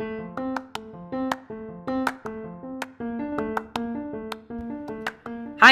Hi,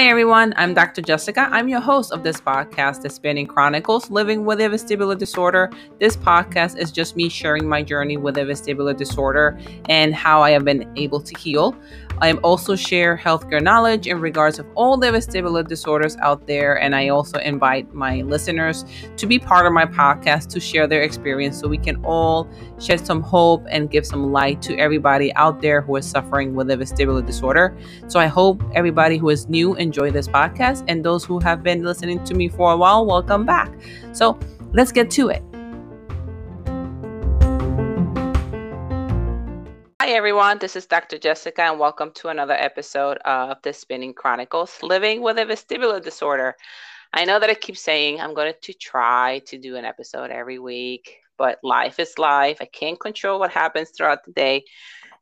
everyone. I'm Dr. Jessica. I'm your host of this podcast, The Spinning Chronicles Living with a Vestibular Disorder. This podcast is just me sharing my journey with a vestibular disorder and how I have been able to heal. I also share healthcare knowledge in regards of all the vestibular disorders out there, and I also invite my listeners to be part of my podcast to share their experience so we can all shed some hope and give some light to everybody out there who is suffering with a vestibular disorder. So I hope everybody who is new enjoy this podcast, and those who have been listening to me for a while, welcome back. So let's get to it. Hi, everyone. This is Dr. Jessica, and welcome to another episode of the Spinning Chronicles Living with a Vestibular Disorder. I know that I keep saying I'm going to try to do an episode every week, but life is life. I can't control what happens throughout the day.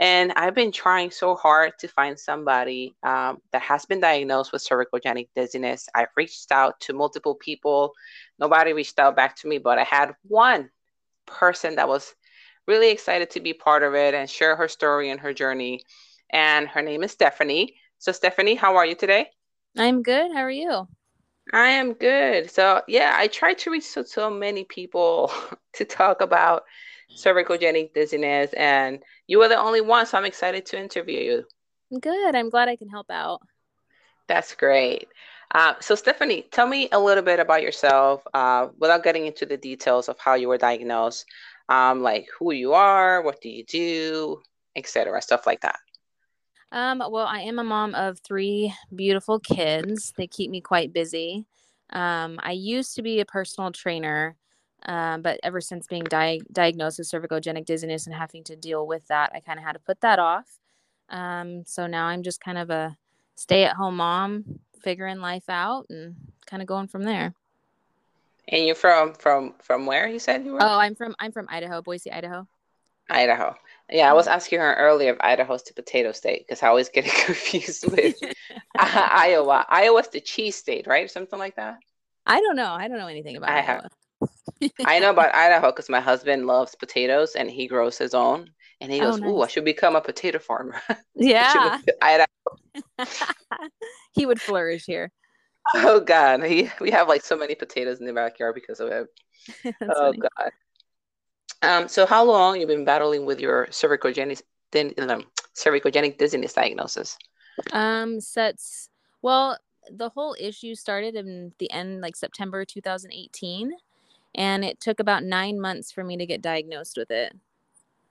And I've been trying so hard to find somebody um, that has been diagnosed with cervicogenic dizziness. I've reached out to multiple people. Nobody reached out back to me, but I had one person that was really excited to be part of it and share her story and her journey. And her name is Stephanie. So, Stephanie, how are you today? I'm good. How are you? I am good. So, yeah, I tried to reach so, so many people to talk about cervicogenic dizziness, and you were the only one. So, I'm excited to interview you. Good. I'm glad I can help out. That's great. Uh, so, Stephanie, tell me a little bit about yourself uh, without getting into the details of how you were diagnosed um, like who you are, what do you do, etc., stuff like that. Um, well, I am a mom of three beautiful kids. They keep me quite busy. Um, I used to be a personal trainer, um, but ever since being di- diagnosed with cervicogenic dizziness and having to deal with that, I kind of had to put that off. Um, so now I'm just kind of a stay at home mom, figuring life out and kind of going from there. And you're from from from where you said you were? Oh, I'm from I'm from Idaho, Boise, Idaho. Idaho. Yeah, I was asking her earlier if Idaho's the potato state because I always get confused with Iowa. Iowa's the cheese state, right? Something like that. I don't know. I don't know anything about I Iowa. Have, I know about Idaho because my husband loves potatoes and he grows his own. And he oh, goes, oh, nice. "Ooh, I should become a potato farmer." Yeah, Idaho. he would flourish here. Oh God, he, we have like so many potatoes in the backyard because of it. oh funny. God. Um, so how long you've been battling with your cervicogenic then um, cervicogenic dizziness diagnosis? Um, sets. Well, the whole issue started in the end, like September 2018, and it took about nine months for me to get diagnosed with it.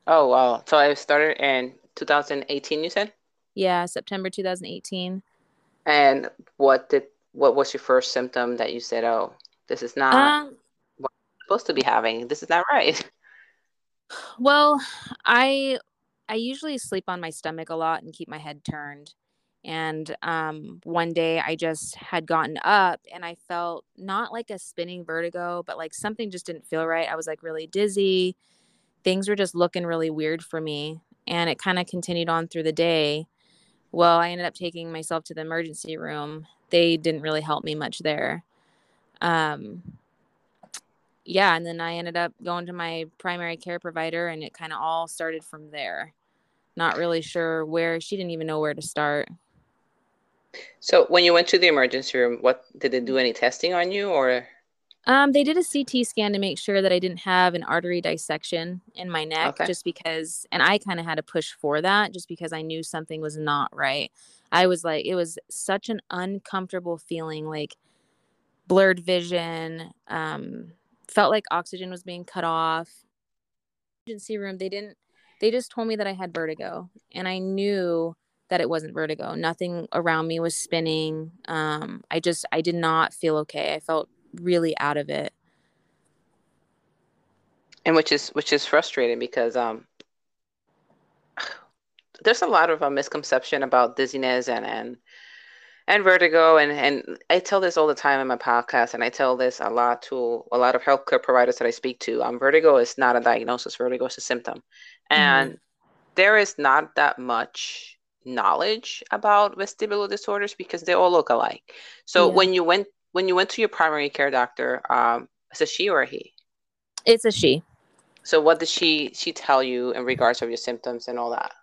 Oh wow! So I started in 2018. You said? Yeah, September 2018. And what did what was your first symptom that you said, "Oh, this is not um, what I'm supposed to be having. This is not right." Well, I I usually sleep on my stomach a lot and keep my head turned. And um, one day I just had gotten up and I felt not like a spinning vertigo, but like something just didn't feel right. I was like really dizzy. Things were just looking really weird for me. And it kind of continued on through the day. Well, I ended up taking myself to the emergency room they didn't really help me much there. Um, yeah, and then I ended up going to my primary care provider, and it kind of all started from there. Not really sure where she didn't even know where to start. So when you went to the emergency room, what did they do any testing on you or? Um, they did a CT scan to make sure that I didn't have an artery dissection in my neck, okay. just because, and I kind of had to push for that just because I knew something was not right. I was like, it was such an uncomfortable feeling, like blurred vision. Um, felt like oxygen was being cut off. Emergency room, they didn't. They just told me that I had vertigo, and I knew that it wasn't vertigo. Nothing around me was spinning. Um, I just, I did not feel okay. I felt really out of it. And which is which is frustrating because um there's a lot of a misconception about dizziness and and and vertigo and and I tell this all the time in my podcast and I tell this a lot to a lot of healthcare providers that I speak to. Um, vertigo is not a diagnosis. Vertigo is a symptom, and mm-hmm. there is not that much knowledge about vestibular disorders because they all look alike. So yeah. when you went when you went to your primary care doctor, um, is it she or a he? It's a she. So what did she she tell you in regards of your symptoms and all that?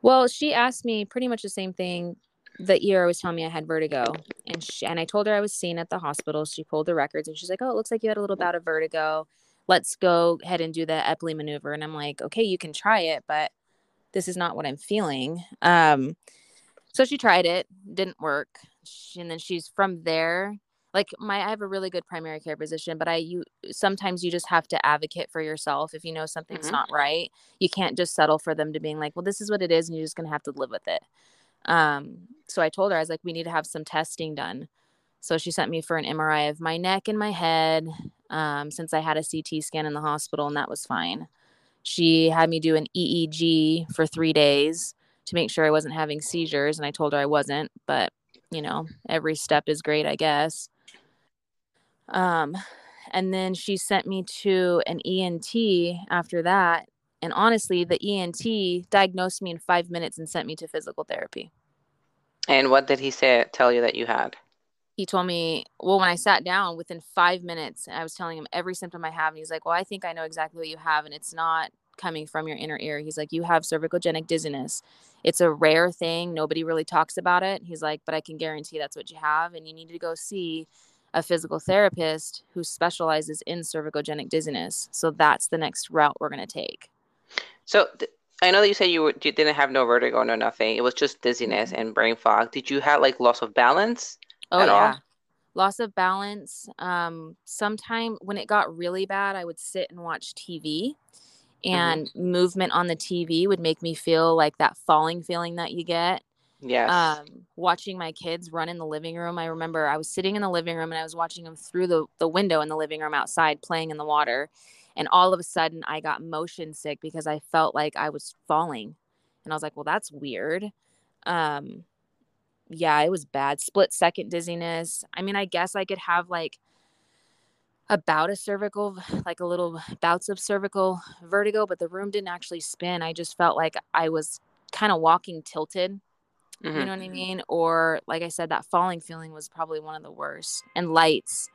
Well, she asked me pretty much the same thing. The ER was telling me I had vertigo, and she, and I told her I was seen at the hospital. She pulled the records, and she's like, "Oh, it looks like you had a little bout of vertigo. Let's go ahead and do the Epley maneuver." And I'm like, "Okay, you can try it, but this is not what I'm feeling." Um, so she tried it, didn't work, she, and then she's from there like my I have a really good primary care physician, but I you sometimes you just have to advocate for yourself if you know something's mm-hmm. not right. You can't just settle for them to being like, well, this is what it is, and you're just gonna have to live with it. Um, so I told her I was like, we need to have some testing done. So she sent me for an MRI of my neck and my head, um, since I had a CT scan in the hospital, and that was fine. She had me do an EEG for three days to make sure I wasn't having seizures, and I told her I wasn't, but you know, every step is great, I guess. Um, and then she sent me to an ENT after that. And honestly, the ENT diagnosed me in five minutes and sent me to physical therapy. And what did he say? Tell you that you had? He told me, well, when I sat down within five minutes, I was telling him every symptom I have, and he's like, "Well, I think I know exactly what you have, and it's not coming from your inner ear." He's like, "You have cervicogenic dizziness. It's a rare thing. Nobody really talks about it." He's like, "But I can guarantee that's what you have, and you need to go see a physical therapist who specializes in cervicogenic dizziness. So that's the next route we're going to take. So th- I know that you said you, were, you didn't have no vertigo, no nothing. It was just dizziness mm-hmm. and brain fog. Did you have like loss of balance? Oh yeah, all? loss of balance. Um, sometime when it got really bad, I would sit and watch TV, and mm-hmm. movement on the TV would make me feel like that falling feeling that you get. Yes. Um, watching my kids run in the living room. I remember I was sitting in the living room and I was watching them through the, the window in the living room outside playing in the water. And all of a sudden I got motion sick because I felt like I was falling. And I was like, well, that's weird. Um, yeah, it was bad. Split second dizziness. I mean, I guess I could have like about a cervical, like a little bouts of cervical vertigo, but the room didn't actually spin. I just felt like I was kind of walking tilted Mm-hmm. You know what I mean? Or like I said, that falling feeling was probably one of the worst. And lights,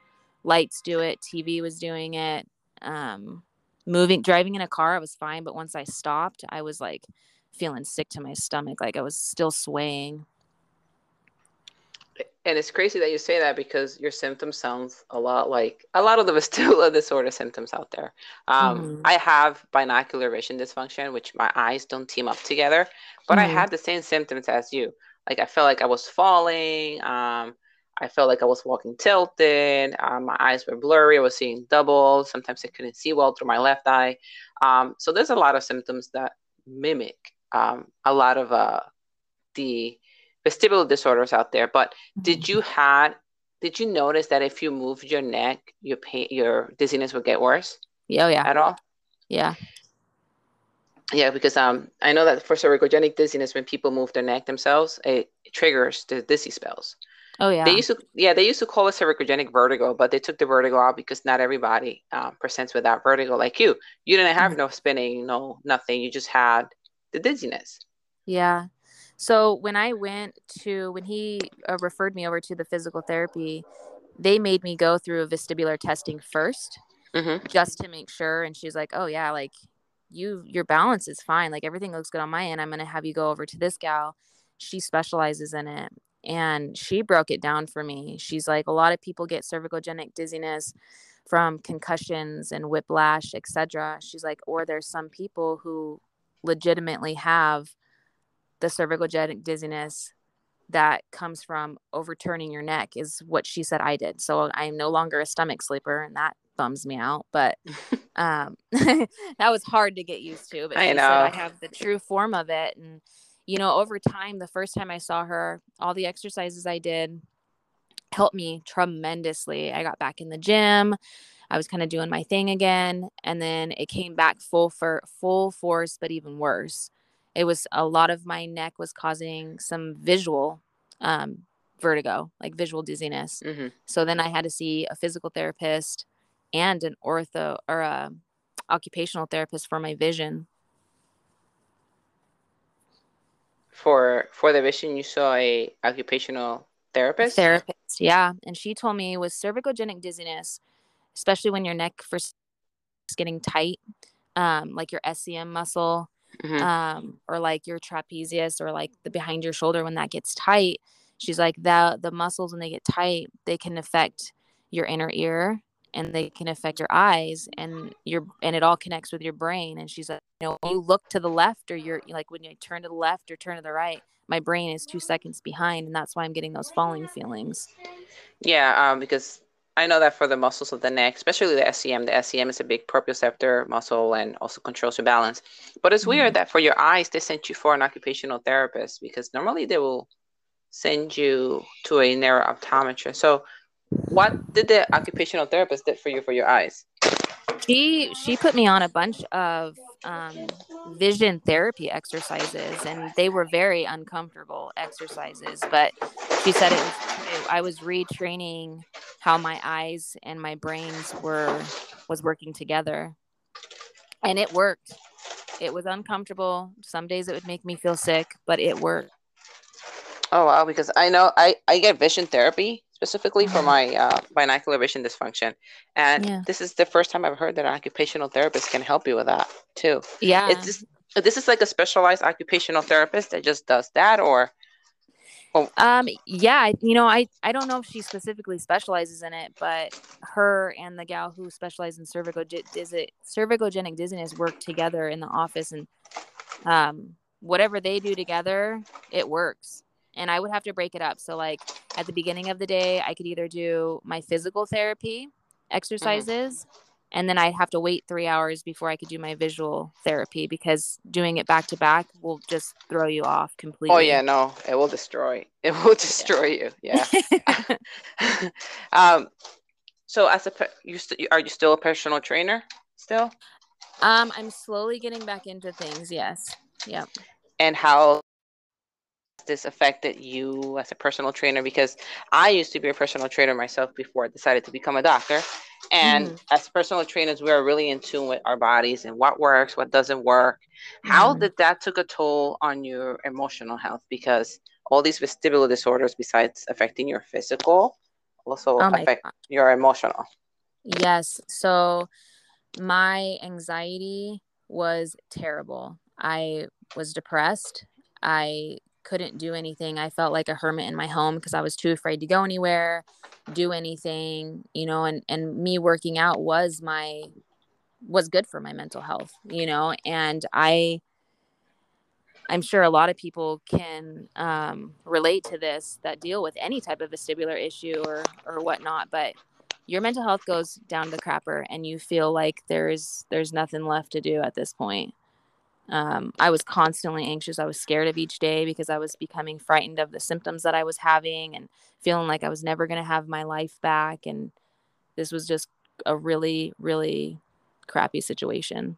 lights do it. TV was doing it. Um, moving, driving in a car, I was fine. But once I stopped, I was like feeling sick to my stomach. Like I was still swaying. And it's crazy that you say that because your symptoms sounds a lot like a lot of the vestibular disorder symptoms out there. Um, mm. I have binocular vision dysfunction, which my eyes don't team up together, but mm. I mm-hmm. had the same symptoms as you. Like I felt like I was falling. Um, I felt like I was walking tilted. Um, my eyes were blurry. I was seeing double. Sometimes I couldn't see well through my left eye. Um, so there's a lot of symptoms that mimic um, a lot of uh, the vestibular disorders out there. But did mm-hmm. you had did you notice that if you moved your neck, your pain, your dizziness would get worse? Yeah, oh, yeah. At all? Yeah. Yeah, because um, I know that for cervicogenic dizziness, when people move their neck themselves, it triggers the dizzy spells. Oh yeah. They used to yeah they used to call it cervicogenic vertigo, but they took the vertigo out because not everybody um, presents with that vertigo like you. You didn't have mm-hmm. no spinning, no nothing. You just had the dizziness. Yeah, so when I went to when he uh, referred me over to the physical therapy, they made me go through a vestibular testing 1st mm-hmm. just to make sure. And she's like, "Oh yeah, like you your balance is fine. Like everything looks good on my end. I'm gonna have you go over to this gal. She specializes in it." And she broke it down for me. She's like, a lot of people get cervicogenic dizziness from concussions and whiplash, etc. She's like, or there's some people who legitimately have the cervicogenic dizziness that comes from overturning your neck is what she said I did. So I'm no longer a stomach sleeper and that bums me out, but um that was hard to get used to, but I know I have the true form of it and you know, over time the first time I saw her, all the exercises I did helped me tremendously. I got back in the gym. I was kind of doing my thing again and then it came back full for full force but even worse it was a lot of my neck was causing some visual um, vertigo, like visual dizziness. Mm-hmm. So then I had to see a physical therapist and an ortho or a occupational therapist for my vision. For for the vision, you saw a occupational therapist. Therapist, yeah, and she told me it was cervicogenic dizziness, especially when your neck first getting tight, um, like your SCM muscle, mm-hmm. um, or like your trapezius, or like the behind your shoulder when that gets tight. She's like the the muscles when they get tight, they can affect your inner ear and they can affect your eyes and your and it all connects with your brain and she's like you know when you look to the left or you're like when you turn to the left or turn to the right my brain is two seconds behind and that's why i'm getting those falling feelings yeah um, because i know that for the muscles of the neck especially the scm the scm is a big proprioceptor muscle and also controls your balance but it's mm-hmm. weird that for your eyes they sent you for an occupational therapist because normally they will send you to a neuro optometrist so what did the occupational therapist did for you for your eyes? She she put me on a bunch of um, vision therapy exercises, and they were very uncomfortable exercises. But she said it was I was retraining how my eyes and my brains were was working together, and it worked. It was uncomfortable. Some days it would make me feel sick, but it worked. Oh wow! Because I know I I get vision therapy specifically for my uh, binocular vision dysfunction. And yeah. this is the first time I've heard that an occupational therapist can help you with that too. Yeah. It's just, this is like a specialized occupational therapist that just does that or um yeah you know i i don't know if she specifically specializes in it but her and the gal who specializes in cervical is it cervicogenic dizziness work together in the office and um whatever they do together it works and I would have to break it up. So like at the beginning of the day, I could either do my physical therapy exercises mm-hmm. and then I'd have to wait 3 hours before I could do my visual therapy because doing it back to back will just throw you off completely. Oh yeah, no, it will destroy. It will destroy you. Yeah. um so as a you st- are you still a personal trainer still? Um I'm slowly getting back into things. Yes. Yep. And how this affected you as a personal trainer? Because I used to be a personal trainer myself before I decided to become a doctor. And mm. as personal trainers, we are really in tune with our bodies and what works, what doesn't work. Mm. How did that took a toll on your emotional health? Because all these vestibular disorders, besides affecting your physical, also oh affect God. your emotional. Yes. So my anxiety was terrible. I was depressed. I couldn't do anything. I felt like a hermit in my home because I was too afraid to go anywhere, do anything, you know, and and me working out was my was good for my mental health, you know, and I I'm sure a lot of people can um, relate to this that deal with any type of vestibular issue or or whatnot, but your mental health goes down the crapper and you feel like there's there's nothing left to do at this point um, I was constantly anxious. I was scared of each day because I was becoming frightened of the symptoms that I was having and feeling like I was never going to have my life back. And this was just a really, really crappy situation.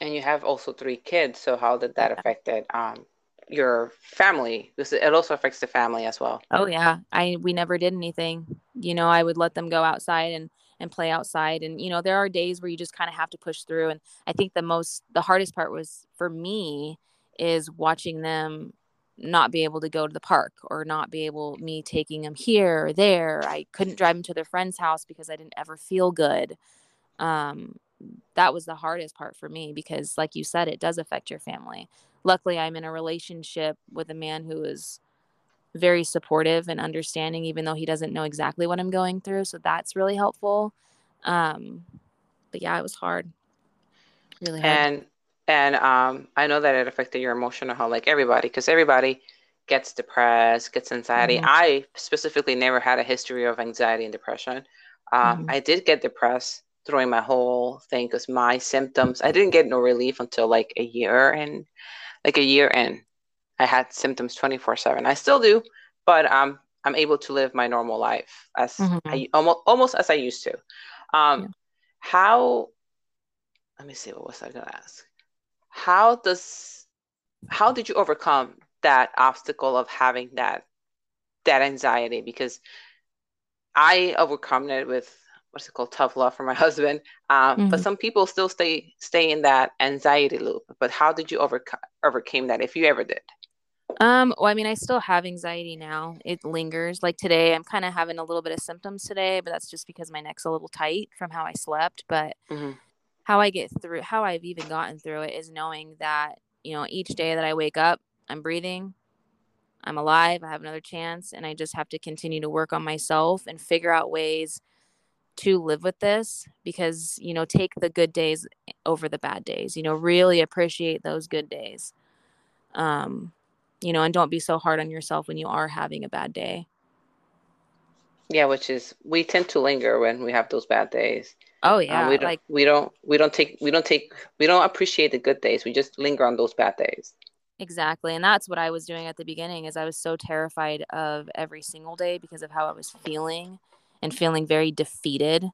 And you have also three kids. So how did that affect it? Um, your family because it also affects the family as well oh yeah i we never did anything you know i would let them go outside and and play outside and you know there are days where you just kind of have to push through and i think the most the hardest part was for me is watching them not be able to go to the park or not be able me taking them here or there. I couldn't drive them to their friend's house because i didn't ever feel good. Um, that was the hardest part for me because like you said it does affect your family. Luckily i'm in a relationship with a man who is very supportive and understanding, even though he doesn't know exactly what I'm going through. So that's really helpful. Um, but yeah, it was hard. Really hard. And and um, I know that it affected your emotional health, like everybody, because everybody gets depressed, gets anxiety. Mm-hmm. I specifically never had a history of anxiety and depression. Um, mm-hmm. I did get depressed during my whole thing because my symptoms, I didn't get no relief until like a year and like a year in. I had symptoms 24 7. I still do, but um, I'm able to live my normal life as mm-hmm. I almost almost as I used to. Um, yeah. How? Let me see. What was I going to ask? How does? How did you overcome that obstacle of having that that anxiety? Because I overcome it with what's it called tough love for my husband um, mm-hmm. but some people still stay stay in that anxiety loop but how did you overcome overcame that if you ever did um, well, I mean, I still have anxiety now. It lingers. Like today, I'm kind of having a little bit of symptoms today, but that's just because my neck's a little tight from how I slept. But mm-hmm. how I get through how I've even gotten through it is knowing that, you know, each day that I wake up, I'm breathing, I'm alive, I have another chance, and I just have to continue to work on myself and figure out ways to live with this because, you know, take the good days over the bad days, you know, really appreciate those good days. Um, you know, and don't be so hard on yourself when you are having a bad day. Yeah, which is we tend to linger when we have those bad days. Oh yeah, um, we don't like we don't we don't take we don't take we don't appreciate the good days. We just linger on those bad days. exactly, and that's what I was doing at the beginning. Is I was so terrified of every single day because of how I was feeling and feeling very defeated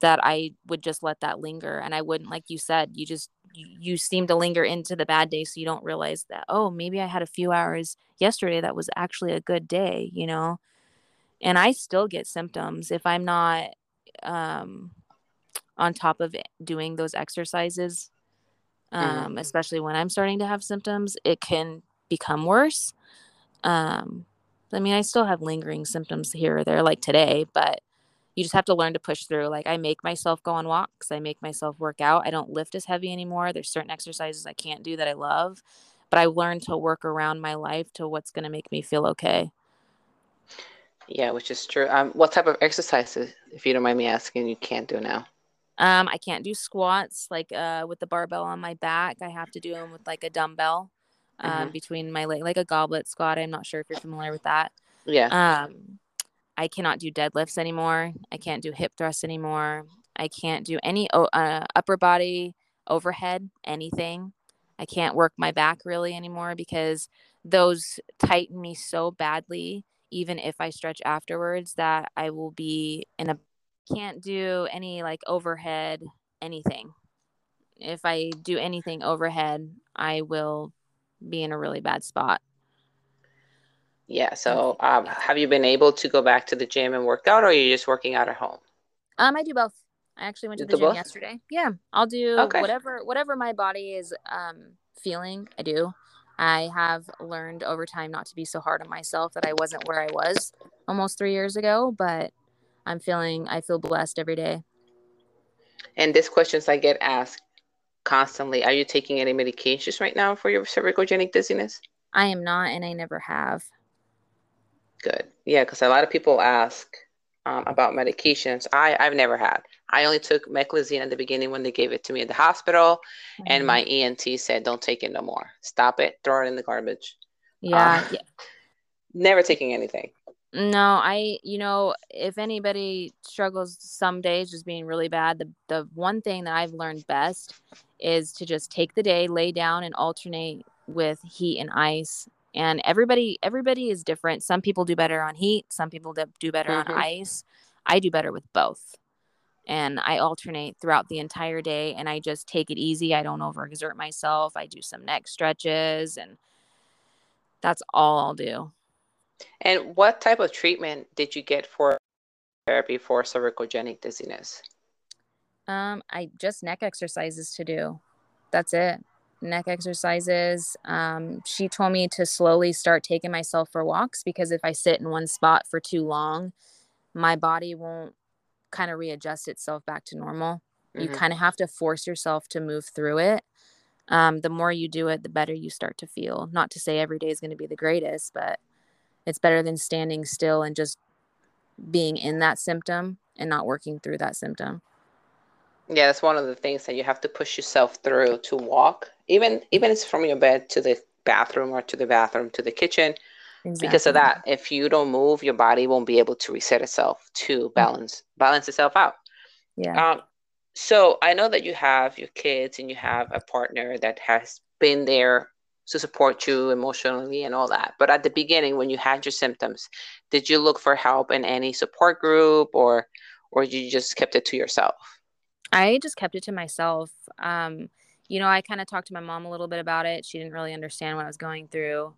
that I would just let that linger, and I wouldn't, like you said, you just you, seem to linger into the bad days, so you don't realize that oh maybe I had a few hours yesterday that was actually a good day, you know. And I still get symptoms if I'm not um on top of doing those exercises, um, Mhm. especially when I'm starting to have symptoms, it can become worse. Um, I mean, I still have lingering symptoms here or there, like today, but you just have to learn to push through. Like, I make myself go on walks, I make myself work out. I don't lift as heavy anymore. There's certain exercises I can't do that I love, but I learned to work around my life to what's going to make me feel okay. Yeah, which is true. Um, what type of exercises, if you don't mind me asking, you can't do now? Um, I can't do squats like uh with the barbell on my back. I have to do them with like a dumbbell um Mhm. between my leg, like a goblet squat. I'm not sure if you're familiar with that. Yeah. Um, I cannot do deadlifts anymore. I can't do hip thrusts anymore. I can't do any uh, upper body overhead, anything. I can't work my back really anymore because those tighten me so badly, even if I stretch afterwards, that I will be in a can't do any like overhead anything. If I do anything overhead, I will be in a really bad spot. Yeah. So, um, have you been able to go back to the gym and work out, or are you just working out at home? Um, I do both. I actually went to You the gym both? yesterday. Yeah, I'll do Okay. whatever whatever my body is um feeling. I do. I have learned over time not to be so hard on myself that I wasn't where I was almost three years ago, but I'm feeling I feel blessed every day. And these questions I get asked constantly. Are you taking any medications right now for your cervicogenic dizziness? I am not, and I never have. Good. Yeah, because a lot of people ask um, about medications. I, I've never had. I only took meclizine at the beginning when they gave it to me at the hospital, and Mhm. my ENT said, don't take it no more. Stop it. Throw it in the garbage. yeah, Uh, yeah. Never taking anything. No, I, you know, if anybody struggles some days just being really bad, the the one thing that I've learned best is to just take the day, lay down and alternate with heat and ice. And everybody everybody is different. Some people do better on heat, some people do do better Mhm. on ice. I do better with both. And I alternate throughout the entire day and I just take it easy. I don't overexert myself. I do some neck stretches and that's all I'll do. And what type of treatment did you get for therapy for cervicogenic dizziness? Um, I just neck exercises to do. That's it. Neck exercises. Um, she told me to slowly start taking myself for walks because if I sit in one spot for too long, my body won't kind of readjust itself back to normal. You Mhm. kind of have to force yourself to move through it. Um, the more you do it, the better you start to feel. Not to say every day is going to be the greatest, but it's better than standing still and just being in that symptom and not working through that symptom. Yeah, that's one of the things that you have to push yourself through to walk, even even it's from your bed to the bathroom or to the bathroom to the kitchen. Because of that, if you don't move, your body won't be able to reset itself to balance balance itself out. Yeah. Um, so I know that you have your kids and you have a partner that has been there to support you emotionally and all that. But at the beginning, when you had your symptoms, did you look for help in any support group or or you just kept it to yourself? I just kept it to myself. Um, you know, I kind of talked to my mom a little bit about it. She didn't really understand what I was going through.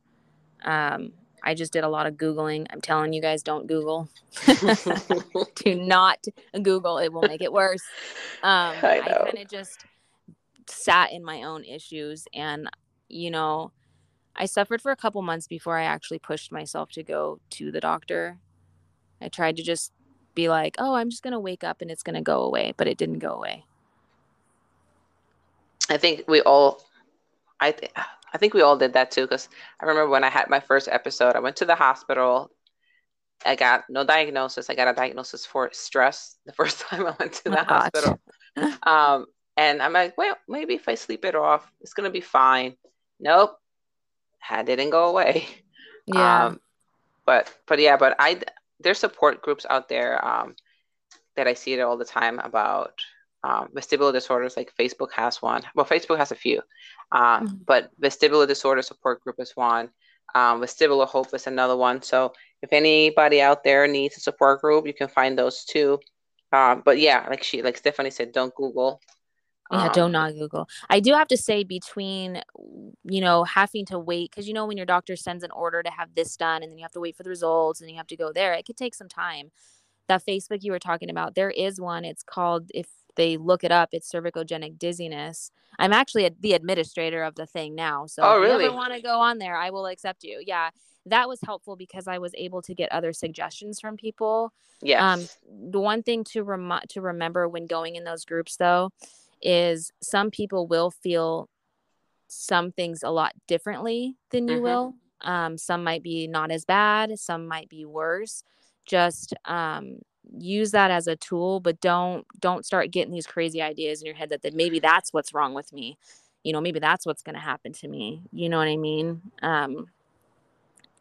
Um, I just did a lot of Googling. I'm telling you guys, don't Google. Do not Google, it will make it worse. Um, I I, kind of just sat in my own issues. And, you know, I suffered for a couple months before I actually pushed myself to go to the doctor. I tried to just be like, oh, I'm just going to wake up and it's going to go away, but it didn't go away. I think we all, I, th- I think we all did that too. Because I remember when I had my first episode, I went to the hospital. I got no diagnosis. I got a diagnosis for stress the first time I went to the oh, hospital. um, and I'm like, well, maybe if I sleep it off, it's gonna be fine. Nope, that didn't go away. Yeah. Um, but but yeah, but I there's support groups out there um, that I see it all the time about um, vestibular disorders. Like Facebook has one. Well, Facebook has a few, uh, mm-hmm. but vestibular disorder support group is one. Um, vestibular hope is another one. So if anybody out there needs a support group, you can find those too. Um, but yeah, like she, like Stephanie said, don't Google. Yeah, um, don't not Google. I do have to say, between you know having to wait because you know when your doctor sends an order to have this done, and then you have to wait for the results, and you have to go there, it could take some time. That Facebook you were talking about, there is one. It's called if they look it up, it's cervicogenic dizziness. I'm actually a, the administrator of the thing now, so oh, really? if you ever want to go on there, I will accept you. Yeah, that was helpful because I was able to get other suggestions from people. Yeah. Um, the one thing to rem- to remember when going in those groups though is some people will feel some things a lot differently than you mm-hmm. will. Um, some might be not as bad, some might be worse. Just um, use that as a tool, but don't don't start getting these crazy ideas in your head that, that maybe that's what's wrong with me. You know, maybe that's what's going to happen to me. You know what I mean? Um,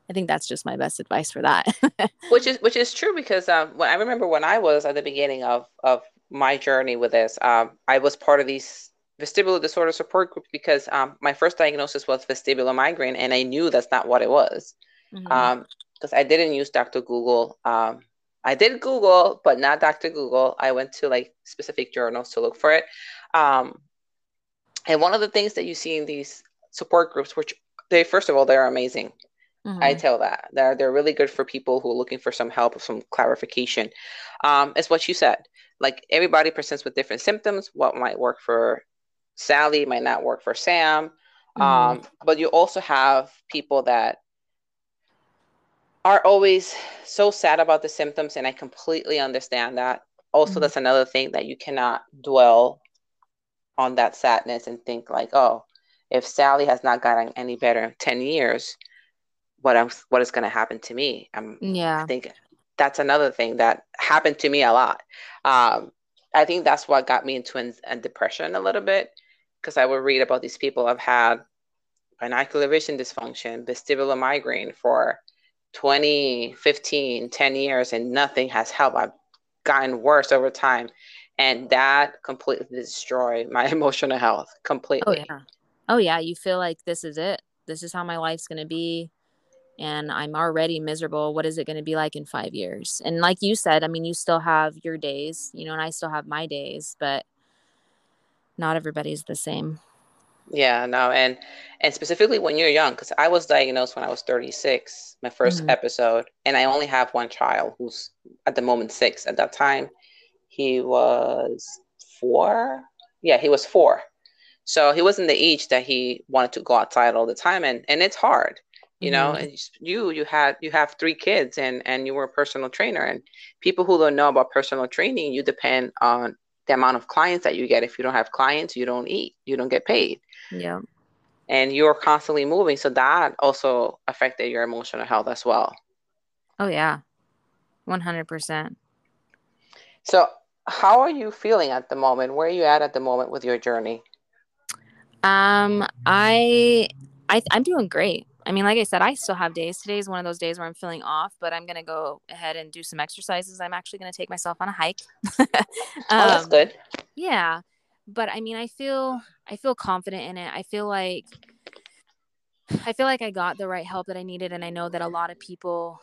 I think that's just my best advice for that. which is which is true because um, when I remember when I was at the beginning of of my journey with this, um, I was part of these vestibular disorder support groups because um, my first diagnosis was vestibular migraine, and I knew that's not what it was. Mm-hmm. Um, because I didn't use Dr. Google. Um, I did Google, but not Dr. Google. I went to like specific journals to look for it. Um, and one of the things that you see in these support groups, which they first of all they're amazing. Mm-hmm. I tell that they're they're really good for people who are looking for some help or some clarification. Um, is what you said. Like everybody presents with different symptoms. What might work for Sally might not work for Sam. Mm-hmm. Um, but you also have people that are always so sad about the symptoms, and I completely understand that. Also, mm-hmm. that's another thing that you cannot dwell on that sadness and think like, oh, if Sally has not gotten any better in 10 years, what else what is going to happen to me I'm, yeah i think that's another thing that happened to me a lot. Um, i think that's what got me into an, a depression a little bit because i would read about these people have had binocular vision dysfunction vestibular migraine for 20 15 10 years and nothing has helped. I've gotten worse over time and that completely destroyed my emotional health completely. Oh yeah. Oh yeah you feel like this is it. This is how my life's going to be and I'm already miserable. What is it going to be like in five years? And like you said, I mean, you still have your days, you know, and I still have my days, but not everybody's the same. Yeah, no, and and specifically when you're young, because I was diagnosed when I was 36, my 1st mm-hmm. episode, and I only have one child who's at the moment six. At that time, he was four. Yeah, he was four. So he was in the age that he wanted to go outside all the time, and and it's hard you know mm-hmm. and you you had you have three kids and and you were a personal trainer and people who don't know about personal training you depend on the amount of clients that you get. If you don't have clients you don't eat you don't get paid. Yeah. And you're constantly moving so that also affected your emotional health as well. Oh yeah. 100% so how are you feeling at the moment? Where are you at at the moment with your journey? Um i i i'm doing great I mean, like I said, I still have days. Today is one of those days where I'm feeling off, but I'm gonna go ahead and do some exercises. I'm actually gonna take myself on a hike. um, oh, that's um, good. Yeah, but I mean, I feel I feel confident in it. I feel like I feel like I got the right help that I needed, and I know that a lot of people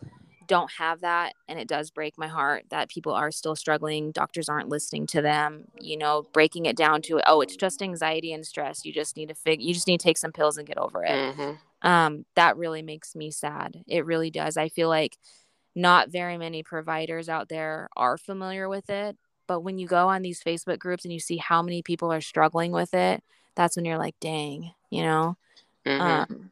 don't have that and it does break my heart that people are still struggling doctors aren't listening to them you know breaking it down to oh it's just anxiety and stress you just need to fig you just need to take some pills and get over it mm-hmm um, that really makes me sad. It really does. I feel like not very many providers out there are familiar with it. But when you go on these Facebook groups and you see how many people are struggling with it, that's when you're like, dang, you know? Mm-hmm. Um,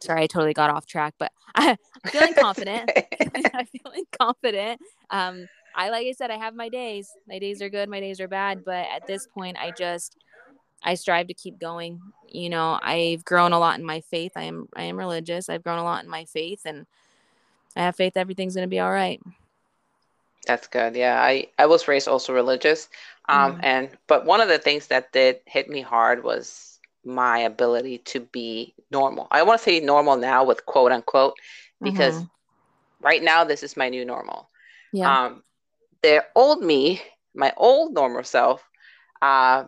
sorry, I totally got off track, but I, am feeling confident. I'm feeling confident. Um, I, like I said, I have my days. My days are good, my days are bad. But at this point, I just, I strive to keep going. You know, I've grown a lot in my faith. I am I am religious. I've grown a lot in my faith and I have faith everything's going to be all right. That's good. Yeah, I I was raised also religious. Um mm-hmm. and but one of the things that did hit me hard was my ability to be normal. I want to say normal now with quote unquote because mm-hmm. right now this is my new normal. Yeah. Um the old me, my old normal self, uh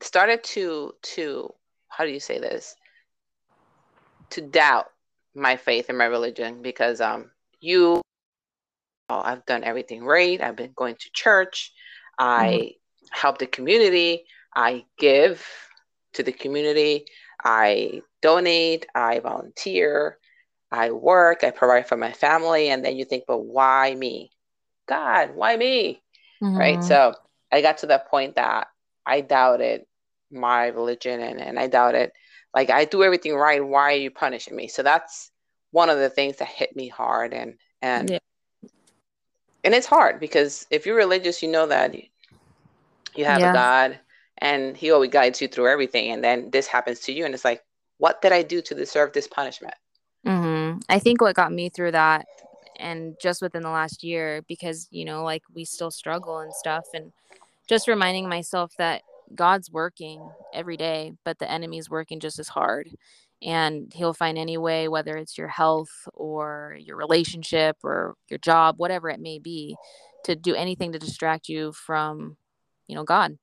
started to to how do you say this to doubt my faith and my religion because um you oh, I've done everything right. I've been going to church. I mm-hmm. help the community. I give to the community. I donate. I volunteer. I work. I provide for my family. And then you think, but why me? God, why me? Mm-hmm. Right. So I got to that point that I doubted my religion and, and I doubted, like, I do everything right. Why are you punishing me? So that's one of the things that hit me hard. And, and, yeah. and it's hard because if you're religious, you know that you have yeah. a God and he always guides you through everything. And then this happens to you. And it's like, what did I do to deserve this punishment? Mm-hmm. I think what got me through that and just within the last year because you know like we still struggle and stuff and just reminding myself that God's working every day, but the enemy's working just as hard. And he'll find any way, whether it's your health or your relationship or your job, whatever it may be, to do anything to distract you from, you know, God.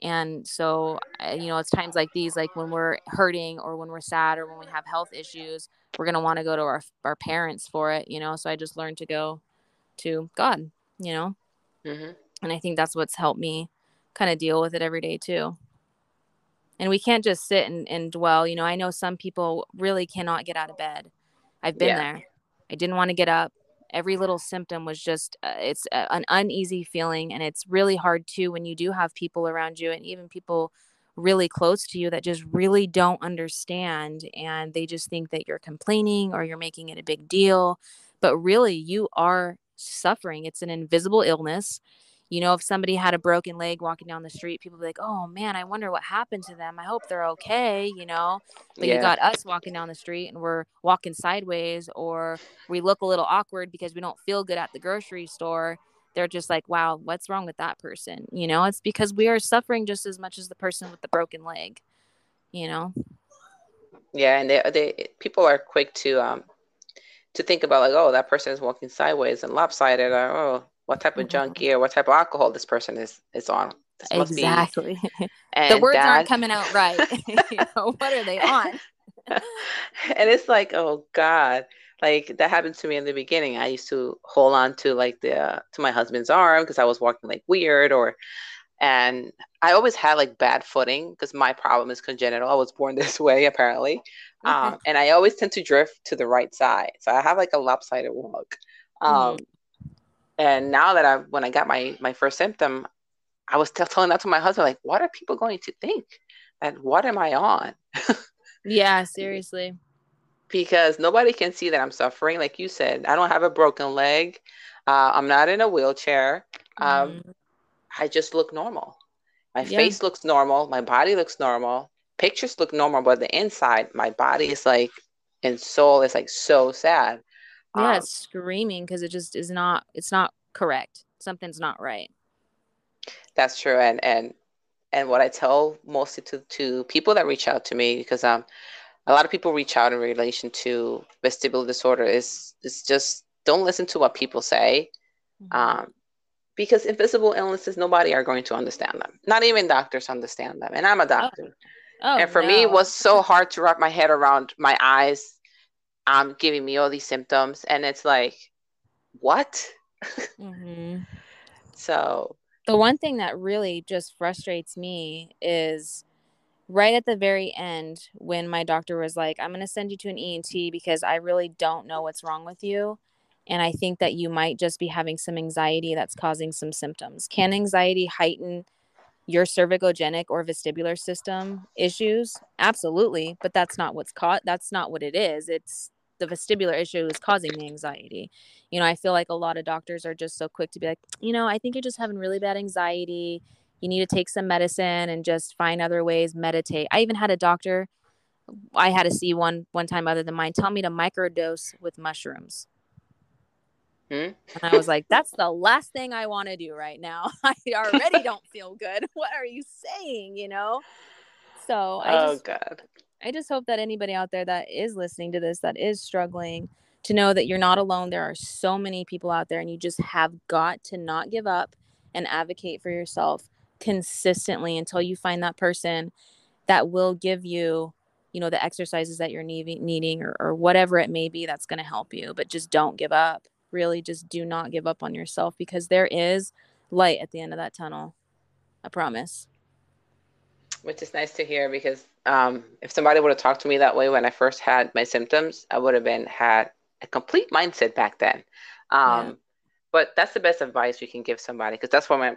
And so, you know, it's times like these, like when we're hurting or when we're sad or when we have health issues, we're going to want to go to our, our parents for it, you know? So I just learned to go to God, you know? Mm-hmm. And I think that's what's helped me kind of deal with it every day too. And we can't just sit and, and dwell. You know i know some people really cannot get out of bed. I've been yeah. there. I didn't want to get up. Every little symptom was just uh, it's a, an uneasy feeling. And it's really hard too when you do have people around you and even people really close to you that just really don't understand and they just think that you're complaining or you're making it a big deal. But really you are suffering. It's an invisible illness you know, if somebody had a broken leg walking down the street, people be like, "Oh man, I wonder what happened to them. I hope they're okay." You know, but yeah. you got us walking down the street and we're walking sideways, or we look a little awkward because we don't feel good at the grocery store. They're just like, "Wow, what's wrong with that person?" You know, it's because we are suffering just as much as the person with the broken leg. You know. Yeah, and they, they people are quick to um to think about like, oh, that person is walking sideways and lopsided, or oh, what type of junkie or what type of alcohol this person is is on. exactly. the words that, aren't coming out right. you know, what are they on? and it's like, oh God. Like that happened to me in the beginning. I used to hold on to like the uh, to my husband's arm because I was walking like weird or and I always had like bad footing because my problem is congenital. I was born this way apparently, okay. um, and I always tend to drift to the right side. So I have like a lopsided walk. Um, mm-hmm. And now that I, when I got my my first symptom, I was telling that to my husband, like, what are people going to think? And what am I on? yeah, seriously. because nobody can see that I'm suffering. Like you said, I don't have a broken leg. Uh, I'm not in a wheelchair. Um, mm. I just look normal. My yeah. face looks normal. My body looks normal. Pictures look normal, but the inside, my body is like, and soul is like so sad yeah um, it's screaming because it just is not it's not correct something's not right that's true and and and what i tell mostly to to people that reach out to me because um a lot of people reach out in relation to vestibular disorder is is just don't listen to what people say mm-hmm. um because invisible illnesses nobody are going to understand them not even doctors understand them and i'm a oh. doctor oh. Oh, and for no. me it was so hard to wrap my head around my eyes um, giving me all these symptoms, and it's like, what? Mm-hmm. so the one thing that really just frustrates me is right at the very end when my doctor was like, I'm going to send you to an ENT because I really don't know what's wrong with you. And I think that you might just be having some anxiety that's causing some symptoms. Can anxiety heighten your cervicogenic or vestibular system issues? Absolutely, but that's not what's caught. That's not what it is. It's the vestibular issue is causing the anxiety. You know, I feel like a lot of doctors are just so quick to be like, you know, I think you're just having really bad anxiety. you need to take some medicine and just find other ways meditate i even had a doctor i had to see one one time other than mine tell me to microdose with mushrooms hmm? and i was like that's the last thing i want to do right now. I already don't feel good. What are you saying? You know? So I oh just, god. I just hope that anybody out there that is listening to this that is struggling to know that you're not alone. There are so many people out there and you just have got to not give up and advocate for yourself consistently until you find that person that will give you you know the exercises that you're needing needing or, or whatever it may be that's going to help you. But just don't give up really just do not give up on yourself because there is light at the end of that tunnel i promise which is nice to hear because um, if somebody would have talked to me that way when i first had my symptoms i would have been had a complete mindset back then um, yeah. but that's the best advice you can give somebody because that's what my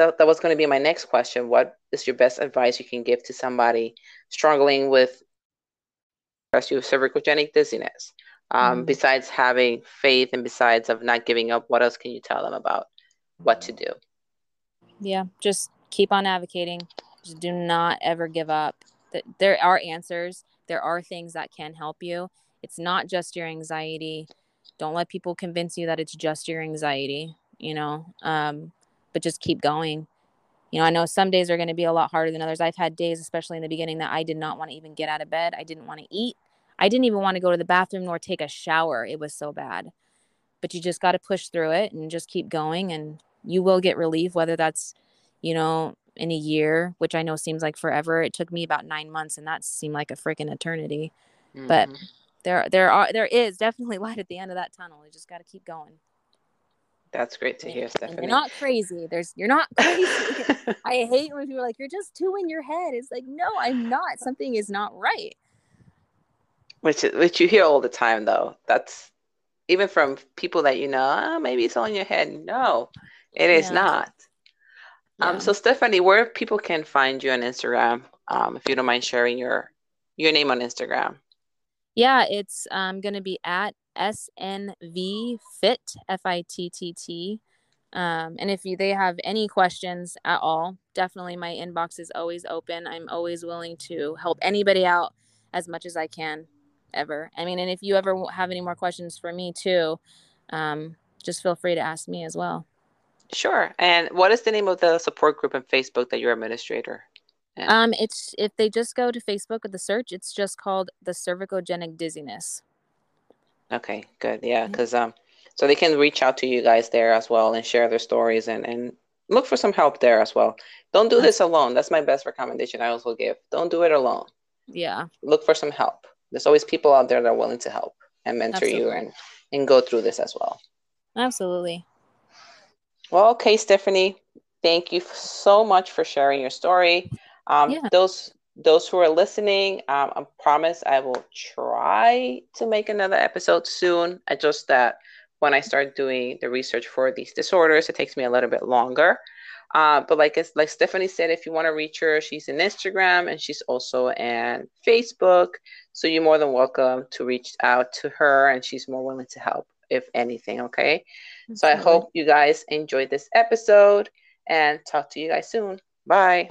that, that was going to be my next question. What is your best advice you can give to somebody struggling with cervicogenic dizziness? Um, mm-hmm. Besides having faith and besides of not giving up, what else can you tell them about what to do? Yeah, just keep on advocating. Just do not ever give up. There are answers. There are things that can help you. It's not just your anxiety. Don't let people convince you that it's just your anxiety. You know, um, but just keep going. You know, I know some days are going to be a lot harder than others. I've had days, especially in the beginning, that I did not want to even get out of bed. I didn't want to eat. I didn't even want to go to the bathroom nor take a shower. It was so bad. But you just got to push through it and just keep going, and you will get relief, whether that's, you know, in a year, which I know seems like forever. It took me about nine months, and that seemed like a freaking eternity. Mm-hmm. But there, there are, there is definitely light at the end of that tunnel. You just got to keep going. That's great to hear, Stephanie. you're not crazy. There's you're not crazy. I hate when people are like, you're just too in your head. It's like, no, I'm not. Something is not right. Which which you hear all the time though. That's even from people that you know, oh, maybe it's all in your head. No, it is yeah. not. Um, yeah. Um, so Stephanie, where people can find you on Instagram, um, if you don't mind sharing your your name on Instagram. Yeah, it's um, going to be at SNV Fit F I T T T. Um, and if you they have any questions at all, definitely my inbox is always open. I'm always willing to help anybody out as much as I can, ever. I mean, and if you ever have any more questions for me too, um, just feel free to ask me as well. Sure. And what is the name of the support group on Facebook that you're administrator? Um, it's if they just go to Facebook with the search, it's just called the cervicogenic dizziness. Okay, good. Yeah, because um, so they can reach out to you guys there as well and share their stories and and look for some help there as well. Don't do this alone. That's my best recommendation I also give. Don't do it alone. Yeah. Look for some help. There's always people out there that are willing to help and mentor Absolutely. you and and go through this as well. Absolutely. Well, okay, Stephanie. Thank you so much for sharing your story. Um, yeah. Those those who are listening, um, I promise I will try to make another episode soon. I just that when I start doing the research for these disorders, it takes me a little bit longer. Uh, but like like Stephanie said, if you want to reach her, she's in Instagram and she's also in Facebook. So you're more than welcome to reach out to her, and she's more willing to help if anything. Okay. Absolutely. So I hope you guys enjoyed this episode, and talk to you guys soon. Bye.